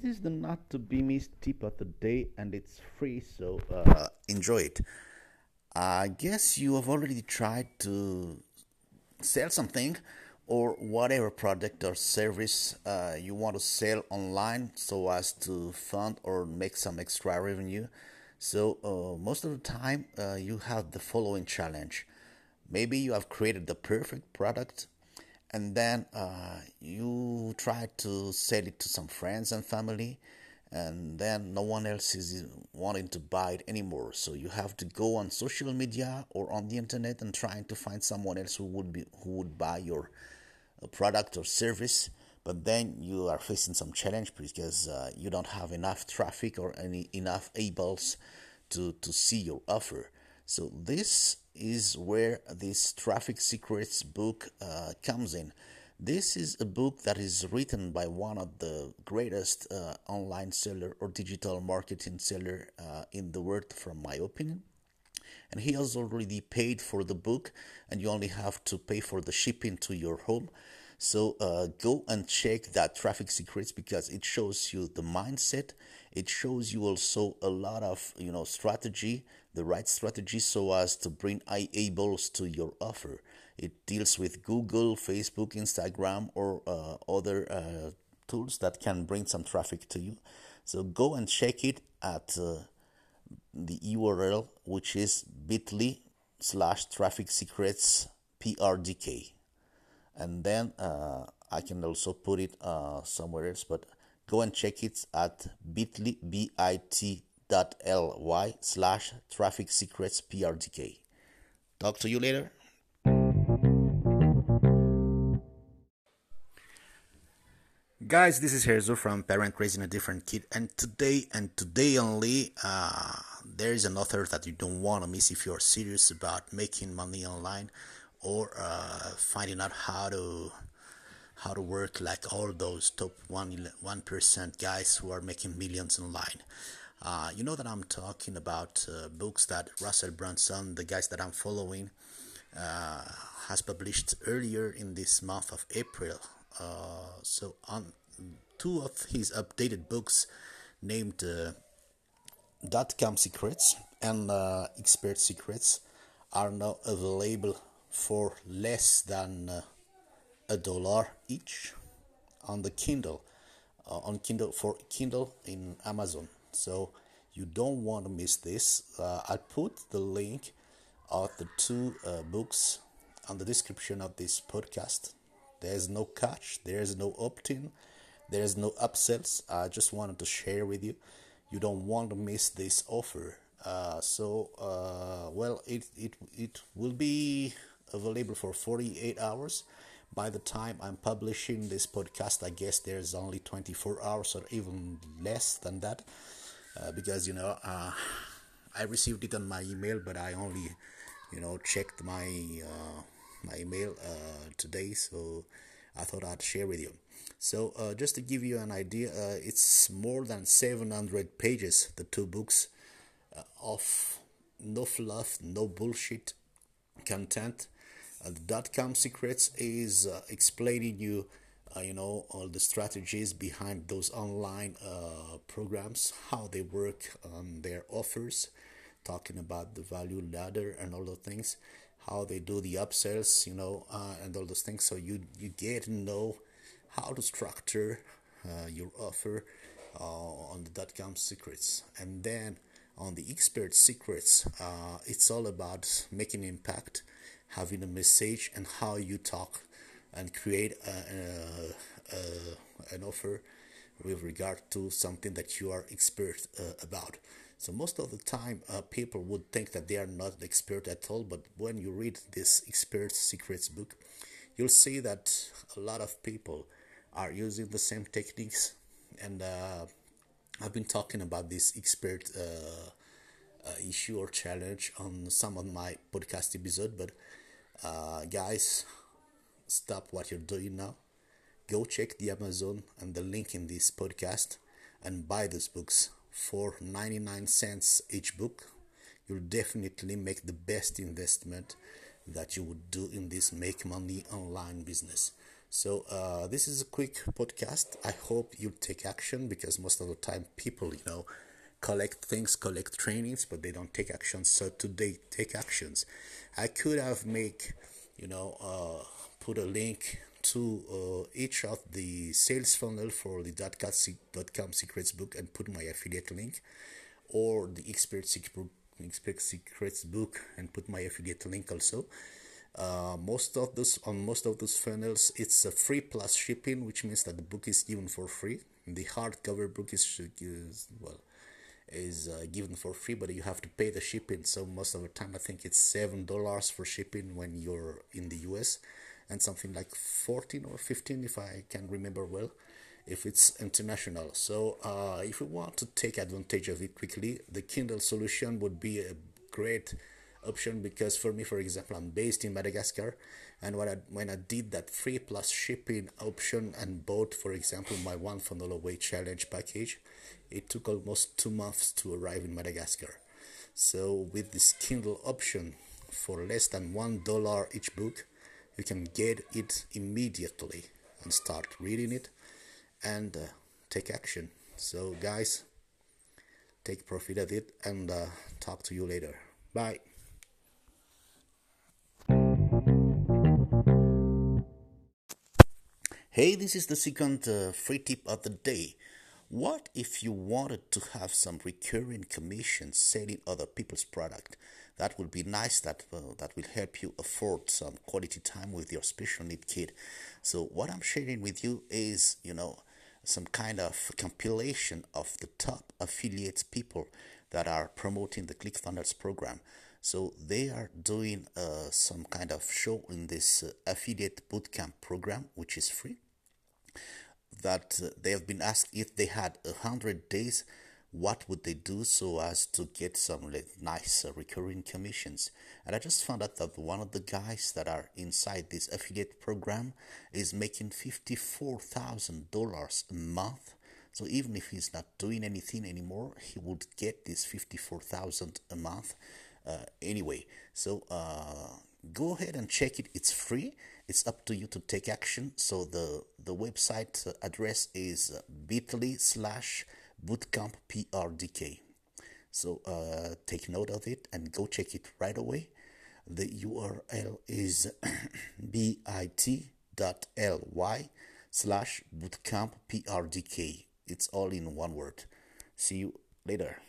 This is the not to be missed tip of the day, and it's free, so uh, enjoy it. I guess you have already tried to sell something or whatever product or service uh, you want to sell online so as to fund or make some extra revenue. So, uh, most of the time, uh, you have the following challenge. Maybe you have created the perfect product and then uh, you try to sell it to some friends and family and then no one else is wanting to buy it anymore. So you have to go on social media or on the internet and trying to find someone else who would be who would buy your uh, product or service. But then you are facing some challenge because uh, you don't have enough traffic or any enough eyeballs to to see your offer. So this is where this traffic secrets book uh, comes in this is a book that is written by one of the greatest uh, online seller or digital marketing seller uh, in the world, from my opinion. And he has already paid for the book, and you only have to pay for the shipping to your home. So uh, go and check that traffic secrets because it shows you the mindset. It shows you also a lot of you know strategy, the right strategy, so as to bring eyeballs to your offer. It deals with Google, Facebook, Instagram, or uh, other uh, tools that can bring some traffic to you. So go and check it at uh, the URL, which is bit.ly slash traffic secrets PRDK. And then uh, I can also put it uh, somewhere else, but go and check it at bit.ly, B-I-T dot slash traffic secrets PRDK. Talk to you later. Guys, this is Herzo from Parent Raising a Different Kid, and today and today only, uh, there is an author that you don't want to miss if you're serious about making money online or uh, finding out how to how to work like all those top one one percent guys who are making millions online. Uh, you know that I'm talking about uh, books that Russell Brunson, the guys that I'm following, uh, has published earlier in this month of April uh, so on two of his updated books named uh, Dot-com Secrets and uh, Expert Secrets are now available for less than uh, a dollar each on the Kindle uh, on Kindle for Kindle in Amazon. So you don't want to miss this. I'll put the link of the two books on the description of this podcast there's no catch, there's no opt in, there's no upsells. I just wanted to share with you. You don't want to miss this offer. Uh, so, uh, well, it, it, it will be available for 48 hours. By the time I'm publishing this podcast, I guess there's only 24 hours or even less than that. Uh, because, you know, uh, I received it on my email, but I only, you know, checked my uh, my email uh, today, so I thought I'd share with you. So, uh, just to give you an idea, uh, it's more than 700 pages, the two books uh, of no fluff, no bullshit content. Uh, the dot com secrets is uh, explaining you, you know, all the strategies behind those online programs, how they work on their offers, talking about the value ladder and all the things how they do the upsells, you know, uh, and all those things. So you you get to know how to structure uh, your offer uh, on the dot com secrets, and then on the expert secrets, uh, it's all about making impact, having a message, and how you talk and create a, a, a, an offer with regard to something that you are expert uh, about. So most of the time, uh, people would think that they are not an expert at all. But when you read this expert secrets book, you'll see that a lot of people are using the same techniques. And uh, I've been talking about this expert uh, uh issue or challenge on some of my podcast episode. But uh, guys, stop what you're doing now. Go check the Amazon and the link in this podcast and buy these books for 99 cents each book, you'll definitely make the best investment that you would do in this make money online business. So uh, this is a quick podcast. I hope you take action because most of the time people, you know, collect things, collect trainings, but they don't take actions. So today, take actions. I could have make, you know, uh, put a link to uh, each of the sales funnel for the .com secrets book and put my affiliate link, or the expert secret expert secrets book and put my affiliate link also. Uh, most of those on most of those funnels it's a free plus shipping which means that the book is given for free. The hardcover book is, is well is uh, given for free but you have to pay the shipping. So most of the time i think it's seven dollars for shipping when you're in the us and something like 14 or 15 if i can remember well if it's international. So uh, if you want to take advantage of it quickly the kindle solution would be a great option because for me for example i'm based in madagascar and when I, when I did that free plus shipping option and bought for example my one funnel away challenge package it took almost two months to arrive in madagascar. So with this kindle option for less than one dollar each book you can get it immediately and start reading it and uh, take action. So guys take profit of it and uh, talk to you later. Bye. Hey, this is the second uh, free tip of the day. What if you wanted to have some recurring commissions selling other people's product? That would be nice. That uh, that will help you afford some quality time with your special need kid. So what I'm sharing with you is, you know, some kind of compilation of the top affiliates people that are promoting the ClickFunnels program. So they are doing uh, some kind of show in this uh, affiliate bootcamp program, which is free that uh, they have been asked if they had a hundred days, what would they do so as to get some nice uh, recurring commissions? And I just found out that one of the guys that are inside this affiliate program is making fifty-four thousand dollars a month. So even if he's not doing anything anymore, he would get this fifty-four thousand a month. Uh, anyway, so uh, go ahead and check it. It's free it's up to you to take action. So the the website address is bit.ly slash bootcamp prdk. So uh, take note of it and go check it right away. The URL is bit.ly slash bootcamp prdk. It's all in one word. See you later.